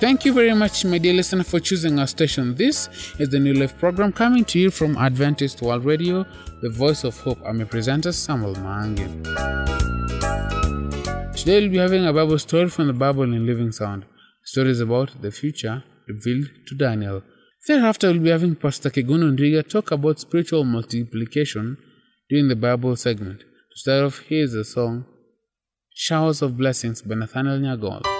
Thank you very much, my dear listener, for choosing our station. This is the New Life program coming to you from Adventist World Radio, the voice of hope. I'm your presenter, Samuel Mangi. Today, we'll be having a Bible story from the Bible in Living Sound. Stories about the future revealed to Daniel. Thereafter, we'll be having Pastor Kiguno Ndriga talk about spiritual multiplication during the Bible segment. To start off, here's the song Showers of Blessings by Nathaniel Nyagol.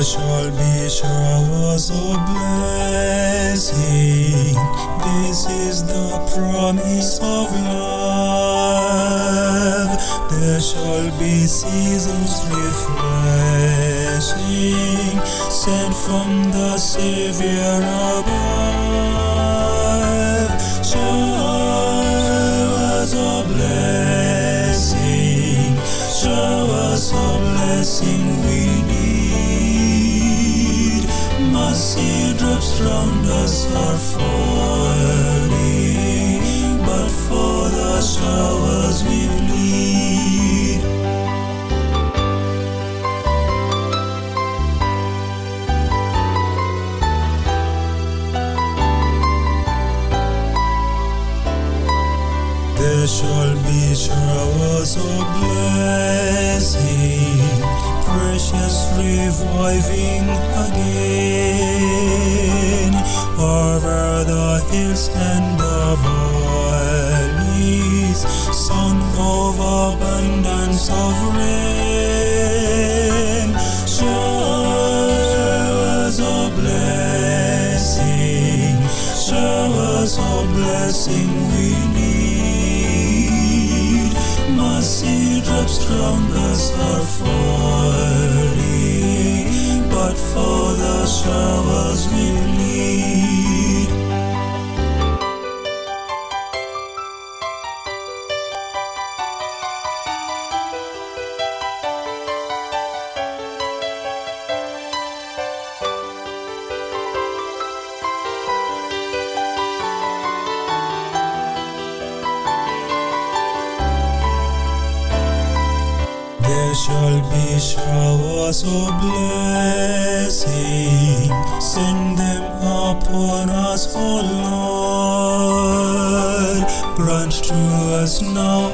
There shall be showers of blessing. This is the promise of love. There shall be seasons refreshing, sent from the Savior above. Showers of blessing, showers of blessing Mercy drops round us are falling, but for the showers we plead. There shall be showers of blessing, precious reviving again, over the hills and the valleys, son of abundance of rain, showers of blessing, showers of blessing we need. Mercy drops round us are falling, the be showers of blessing. Send them upon us, O Lord. Grant to us now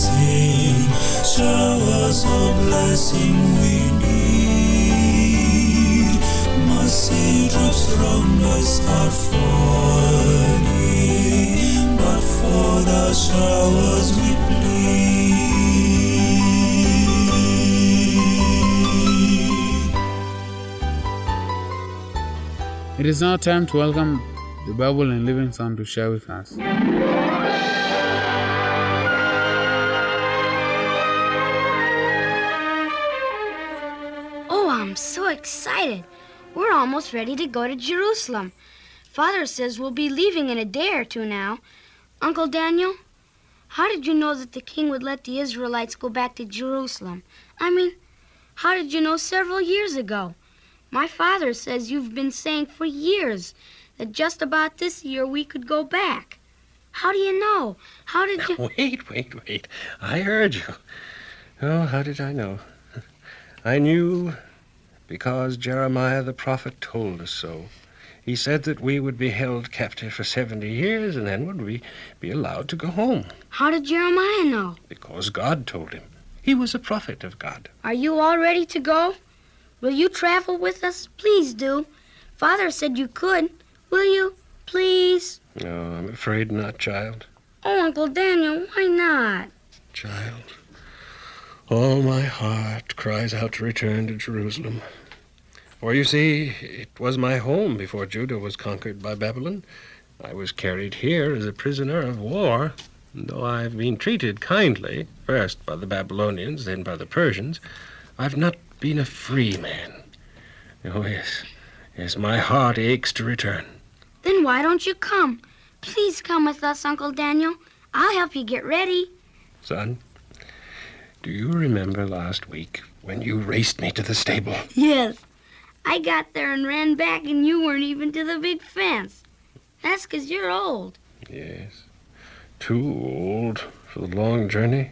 blessing, showers of blessing we need. Mercy drops round us are falling, but for the showers we plead. It is now time to welcome the Bible in Living Sound to share with us. Excited. We're almost ready to go to Jerusalem. Father says we'll be leaving in a day or two now. Uncle Daniel, how did you know that the king would let the Israelites go back to Jerusalem? I mean, how did you know several years ago? My father says you've been saying for years that just about this year we could go back. How do you know? How did you. Wait, wait, wait. I heard you. Oh, how did I know? I knew because Jeremiah the prophet told us so. He said that we would be held captive for 70 years and then would we be allowed to go home How did Jeremiah know? because God told him. He was a prophet of God. Are you all ready to go? Will you travel with us? Please do. Father said you could. Will you? Please? No, I'm afraid not, child. Oh, Uncle Daniel, why not? Child. All my heart cries out to return to Jerusalem. For you see, it was my home before Judah was conquered by Babylon. I was carried here as a prisoner of war. and Though I've been treated kindly, first by the Babylonians, then by the Persians, I've not been a free man. Oh, yes. Yes, my heart aches to return. Then why don't you come? Please come with us, Uncle Daniel. I'll help you get ready. Son, do you remember last week when you raced me to the stable? Yes. I got there and ran back, and you weren't even to the big fence. That's 'cause you're old. Yes. Too old for the long journey.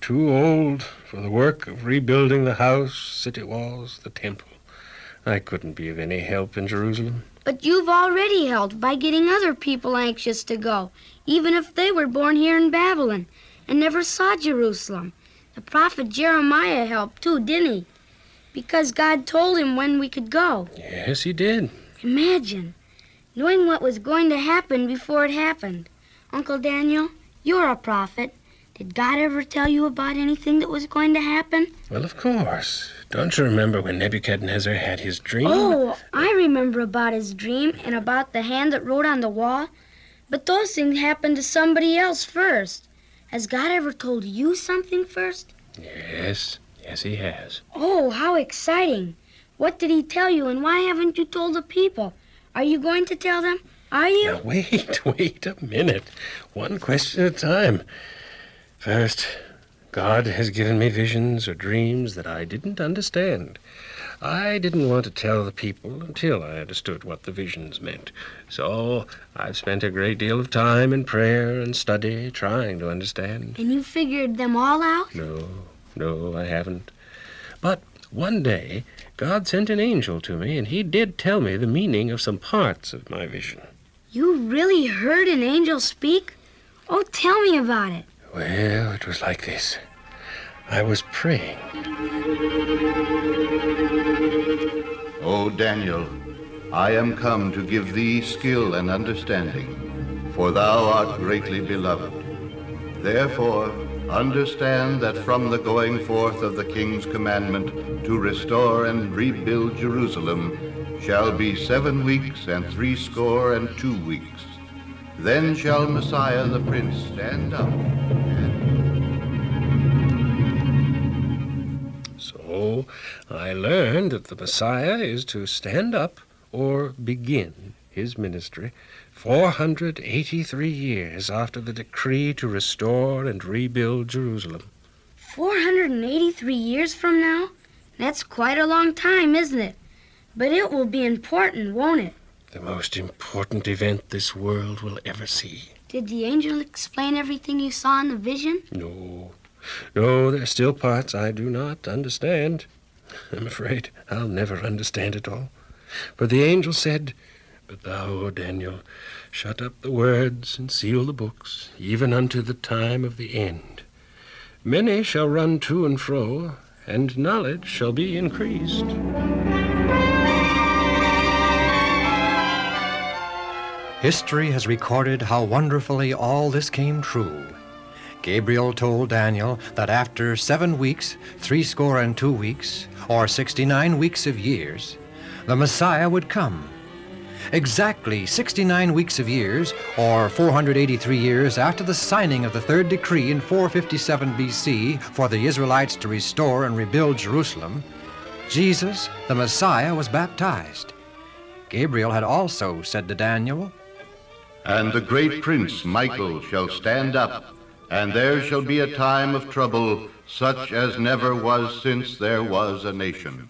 Too old for the work of rebuilding the house, city walls, the temple. I couldn't be of any help in Jerusalem. But you've already helped by getting other people anxious to go, even if they were born here in Babylon and never saw Jerusalem. The prophet Jeremiah helped too, didn't he? Because God told him when we could go. Yes, he did. Imagine knowing what was going to happen before it happened. Uncle Daniel, you're a prophet. Did God ever tell you about anything that was going to happen? Well, of course. Don't you remember when Nebuchadnezzar had his dream? Oh, I remember about his dream and about the hand that wrote on the wall. But those things happened to somebody else first. Has God ever told you something first? Yes, yes, he has. Oh, how exciting. What did he tell you and why haven't you told the people? Are you going to tell them? Are you? Now, wait, wait a minute. One question at a time. First, God has given me visions or dreams that I didn't understand. I didn't want to tell the people until I understood what the visions meant. So I've spent a great deal of time in prayer and study trying to understand. And you figured them all out? No, no, I haven't. But one day, God sent an angel to me, and he did tell me the meaning of some parts of my vision. You really heard an angel speak? Oh, tell me about it. Well, it was like this. I was praying. O Daniel, I am come to give thee skill and understanding, for thou art greatly beloved. Therefore, understand that from the going forth of the king's commandment to restore and rebuild Jerusalem shall be seven weeks and threescore and two weeks. Then shall Messiah the Prince stand up. So I learned that the Messiah is to stand up or begin his ministry 483 years after the decree to restore and rebuild Jerusalem. 483 years from now? That's quite a long time, isn't it? But it will be important, won't it? The most important event this world will ever see. Did the angel explain everything you saw in the vision? No, no, there are still parts I do not understand. I'm afraid I'll never understand it all. But the angel said, But thou, O Daniel, shut up the words and seal the books, even unto the time of the end. Many shall run to and fro, and knowledge shall be increased. History has recorded how wonderfully all this came true. Gabriel told Daniel that after seven weeks, threescore and two weeks, or sixty nine weeks of years, the Messiah would come. Exactly 69 weeks of years, or 483 years after the signing of the third decree in 457 BC for the Israelites to restore and rebuild Jerusalem, Jesus, the Messiah, was baptized. Gabriel had also said to Daniel, And the great prince Michael shall stand up, and there shall be a time of trouble such as never was since there was a nation.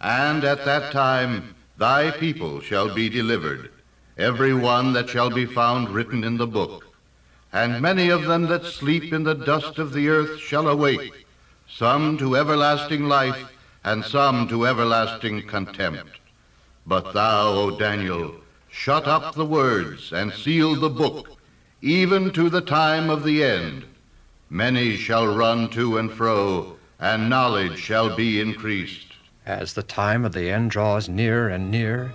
And at that time thy people shall be delivered, every one that shall be found written in the book. And many of them that sleep in the dust of the earth shall awake, some to everlasting life, and some to everlasting contempt. But thou, O Daniel, shut up the words and seal the book, even to the time of the end. Many shall run to and fro, and knowledge shall be increased. As the time of the end draws nearer and nearer,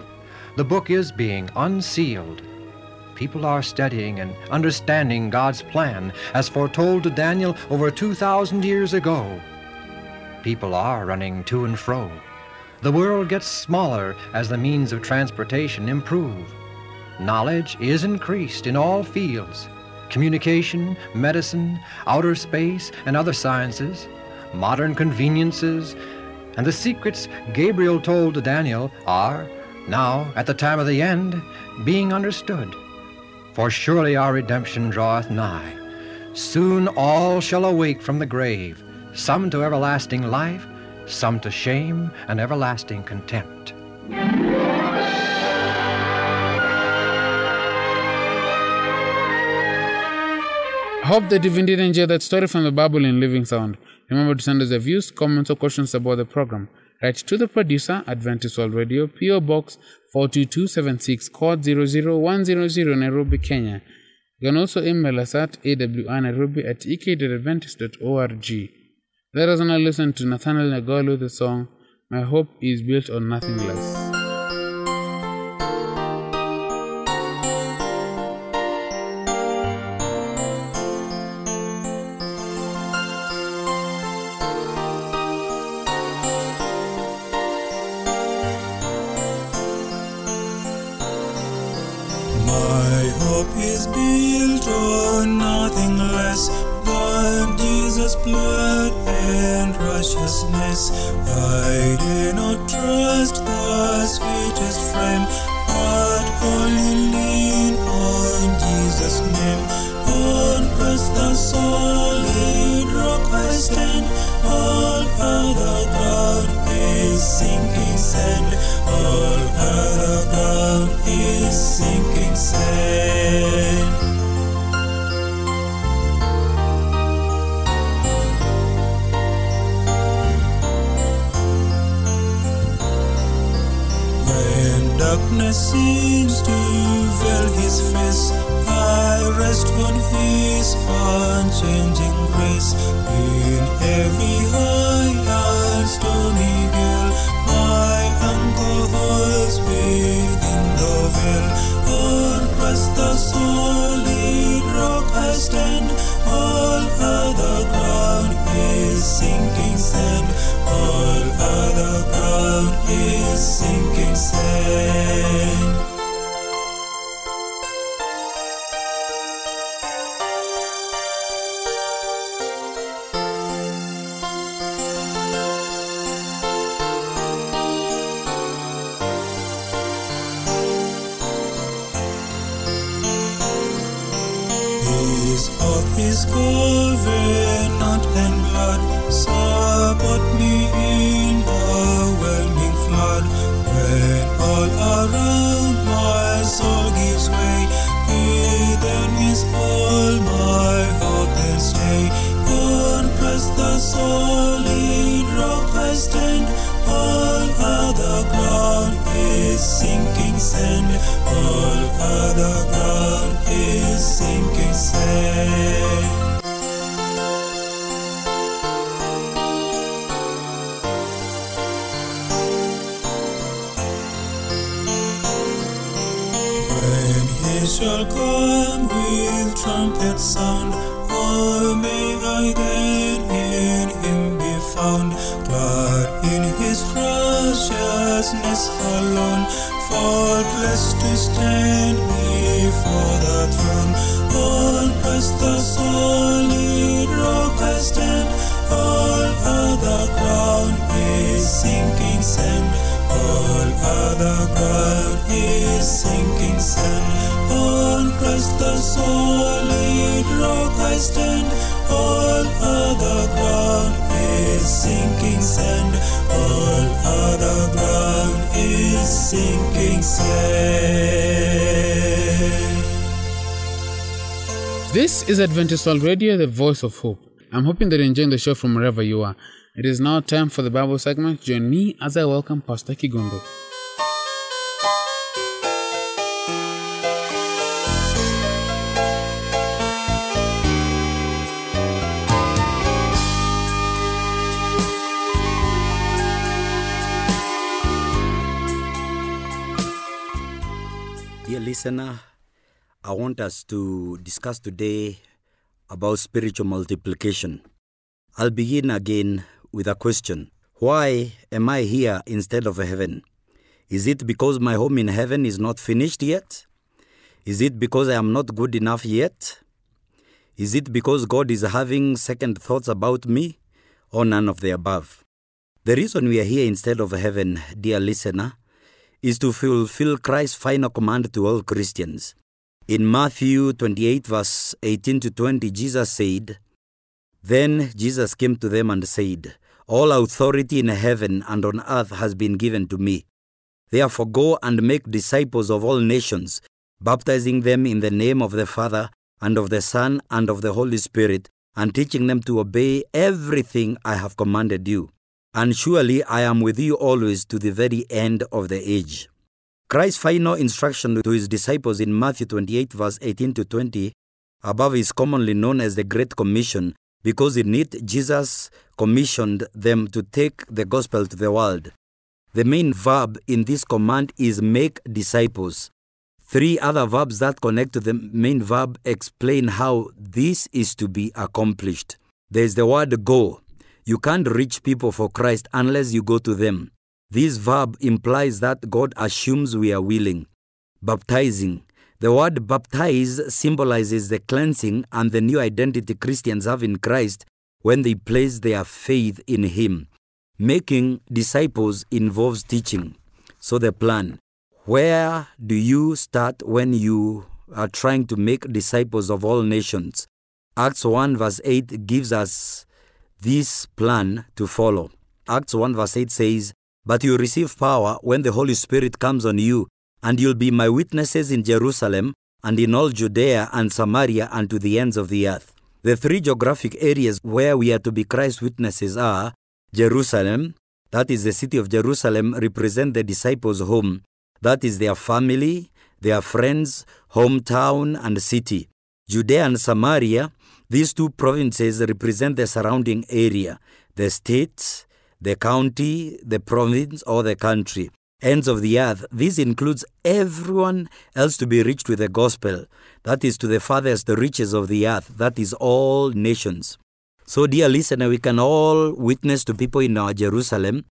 the book is being unsealed. People are studying and understanding God's plan as foretold to Daniel over 2,000 years ago. People are running to and fro. The world gets smaller as the means of transportation improve. Knowledge is increased in all fields communication, medicine, outer space, and other sciences, modern conveniences, and the secrets Gabriel told Daniel are, now, at the time of the end, being understood. For surely our redemption draweth nigh. Soon all shall awake from the grave, some to everlasting life, some to shame and everlasting contempt. Hope that you've indeed enjoyed that story from the Bible in Living Sound. Remember to send us your views, comments, or questions about the program. Write to the producer, Adventist World Radio, PO Box 42276, code 00100, Nairobi, Kenya. You can also email us at awnairobi at ek.adventist.org. Let us now listen to Nathaniel Nagolo with the song My Hope is Built on Nothing Less. Is sinking shall come with trumpet sound, oh, may I then in him be found, solid rock I stand. All other ground is sinking sand. All other ground is sinking sand. This is Adventist World Radio, the voice of hope. I'm hoping that you're enjoying the show from wherever you are. It is now time for the Bible segment. Join me as I welcome Pastor Kigondo. Listener, I want us to discuss today about spiritual multiplication. I'll begin again with a question Why am I here instead of heaven? Is it because my home in heaven is not finished yet? Is it because I am not good enough yet? Is it because God is having second thoughts about me? Or none of the above? The reason we are here instead of heaven, dear listener, is to fulfill Christ's final command to all Christians. In Matthew 28, verse 18 to 20, Jesus said, Then Jesus came to them and said, All authority in heaven and on earth has been given to me. Therefore, go and make disciples of all nations, baptizing them in the name of the Father, and of the Son, and of the Holy Spirit, and teaching them to obey everything I have commanded you. And surely I am with you always to the very end of the age. Christ's final instruction to his disciples in Matthew 28, verse 18 to 20, above is commonly known as the Great Commission because in it Jesus commissioned them to take the gospel to the world. The main verb in this command is make disciples. Three other verbs that connect to the main verb explain how this is to be accomplished. There is the word go. You can't reach people for Christ unless you go to them. This verb implies that God assumes we are willing. Baptizing. The word baptize symbolizes the cleansing and the new identity Christians have in Christ when they place their faith in Him. Making disciples involves teaching. So, the plan where do you start when you are trying to make disciples of all nations? Acts 1 verse 8 gives us this plan to follow. Acts 1 verse 8 says, But you receive power when the Holy Spirit comes on you, and you'll be my witnesses in Jerusalem and in all Judea and Samaria and to the ends of the earth. The three geographic areas where we are to be Christ's witnesses are Jerusalem, that is the city of Jerusalem, represent the disciples' home, that is their family, their friends, hometown, and city. Judea and Samaria, these two provinces represent the surrounding area, the state, the county, the province, or the country. Ends of the earth, this includes everyone else to be reached with the gospel, that is to the farthest reaches of the earth, that is all nations. So, dear listener, we can all witness to people in our Jerusalem,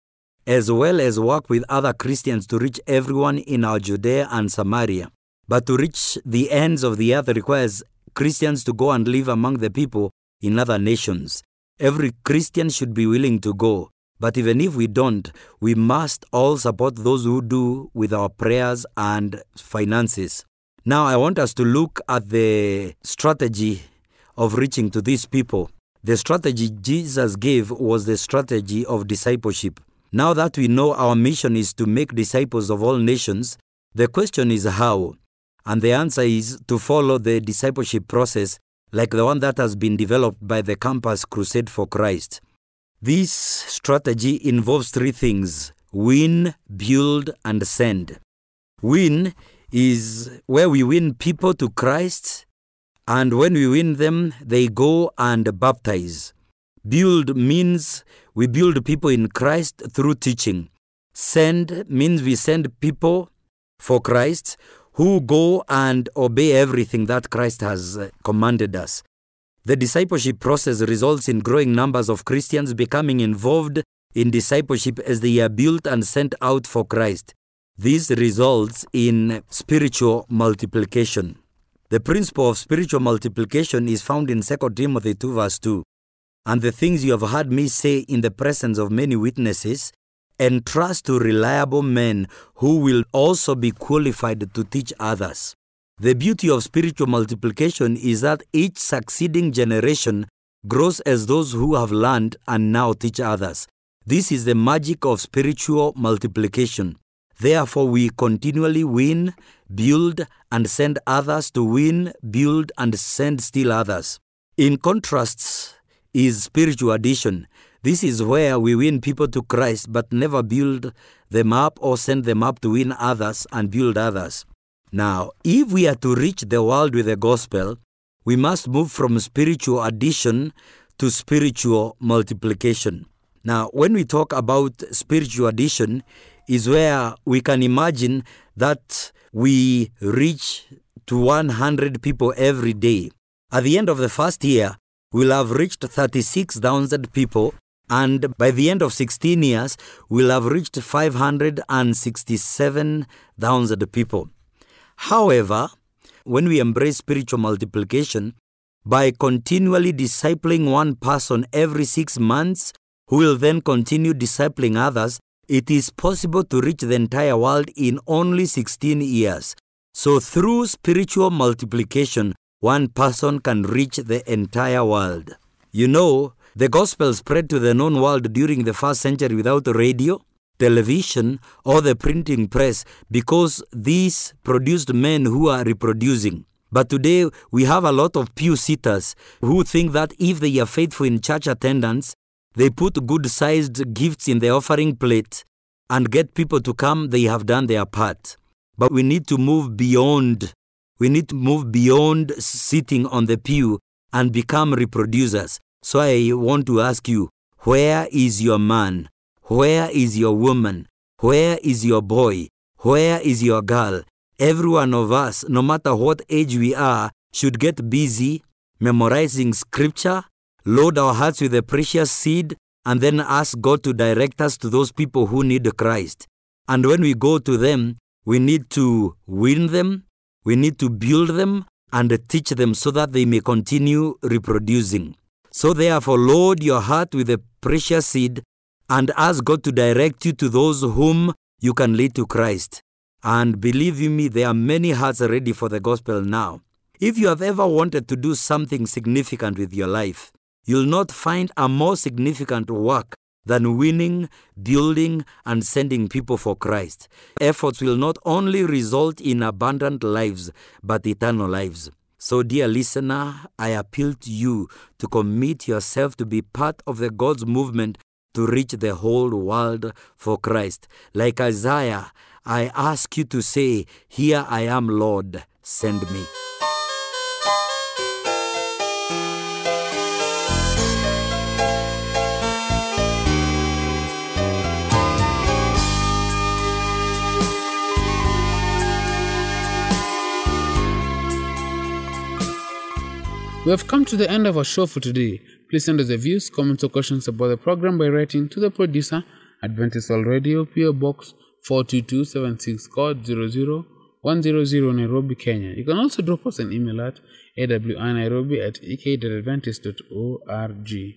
as well as work with other Christians to reach everyone in our Judea and Samaria. But to reach the ends of the earth requires Christians to go and live among the people in other nations. Every Christian should be willing to go. But even if we don't, we must all support those who do with our prayers and finances. Now, I want us to look at the strategy of reaching to these people. The strategy Jesus gave was the strategy of discipleship. Now that we know our mission is to make disciples of all nations, the question is how? And the answer is to follow the discipleship process like the one that has been developed by the Campus Crusade for Christ. This strategy involves three things win, build, and send. Win is where we win people to Christ, and when we win them, they go and baptize. Build means we build people in Christ through teaching. Send means we send people for Christ who go and obey everything that Christ has uh, commanded us. The discipleship process results in growing numbers of Christians becoming involved in discipleship as they are built and sent out for Christ. This results in spiritual multiplication. The principle of spiritual multiplication is found in 2 Timothy 2, verse 2. And the things you have heard me say in the presence of many witnesses, entrust to reliable men who will also be qualified to teach others. The beauty of spiritual multiplication is that each succeeding generation grows as those who have learned and now teach others. This is the magic of spiritual multiplication. Therefore, we continually win, build, and send others to win, build, and send still others. In contrasts is spiritual addition. This is where we win people to Christ but never build them up or send them up to win others and build others. Now, if we are to reach the world with the gospel, we must move from spiritual addition to spiritual multiplication. Now, when we talk about spiritual addition, is where we can imagine that we reach to 100 people every day. At the end of the first year, we'll have reached 36,000 people, and by the end of 16 years, we'll have reached 567,000 people. However, when we embrace spiritual multiplication, by continually discipling one person every six months, who will then continue discipling others, it is possible to reach the entire world in only 16 years. So, through spiritual multiplication, one person can reach the entire world. You know, the gospel spread to the known world during the first century without radio, television, or the printing press because these produced men who are reproducing. But today we have a lot of pew sitters who think that if they are faithful in church attendance, they put good sized gifts in the offering plate and get people to come, they have done their part. But we need to move beyond. We need to move beyond sitting on the pew and become reproducers. So I want to ask you, where is your man? Where is your woman? Where is your boy? Where is your girl? Every one of us, no matter what age we are, should get busy memorizing scripture, load our hearts with the precious seed, and then ask God to direct us to those people who need Christ. And when we go to them, we need to win them, we need to build them, and teach them so that they may continue reproducing. So, therefore, load your heart with the precious seed and ask God to direct you to those whom you can lead to Christ. And believe me, there are many hearts ready for the gospel now. If you have ever wanted to do something significant with your life, you'll not find a more significant work than winning, building, and sending people for Christ. Efforts will not only result in abundant lives, but eternal lives. So, dear listener, I appeal to you to commit yourself to be part of the God's movement to reach the whole world for Christ. Like Isaiah, I ask you to say, Here I am, Lord, send me. We have come to the end of our show for today. Please send us your views, comments, or questions about the program by writing to the producer, Adventist World Radio, PO Box 42276, code 00100 Nairobi, Kenya. You can also drop us an email at awnairobi at ek.adventist.org.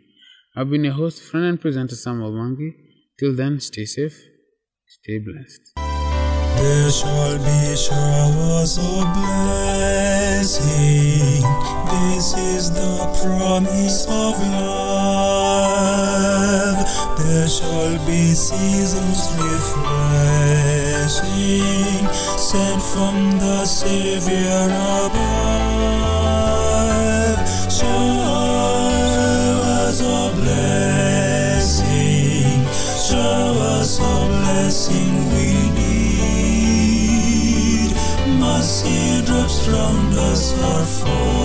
I've been your host, friend, and presenter Samuel Mangi. Till then, stay safe, stay blessed. There shall be showers of blessing. This is the promise of love. There shall be seasons refreshing, sent from the Savior above. Drops round us are falling,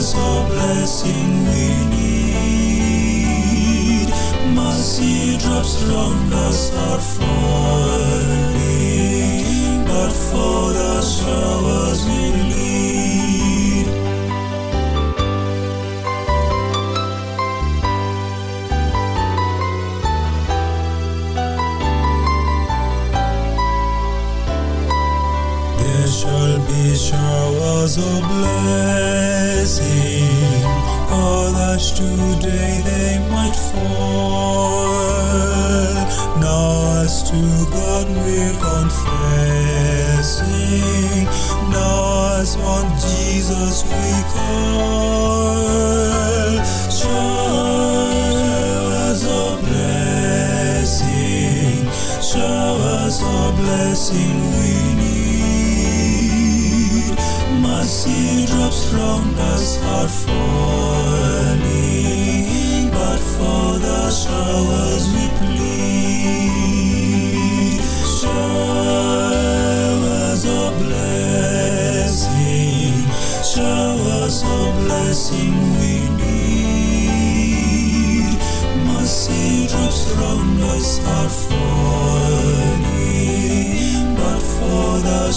That's a blessing we need. Mercy drops round us are falling, but for the showers we lead. There shall be showers of blessing. blessing we need. Mercy drops from the sky falling, but for the showers we plead. Showers of blessing, showers of blessing we need. Mercy drops from the sky falling.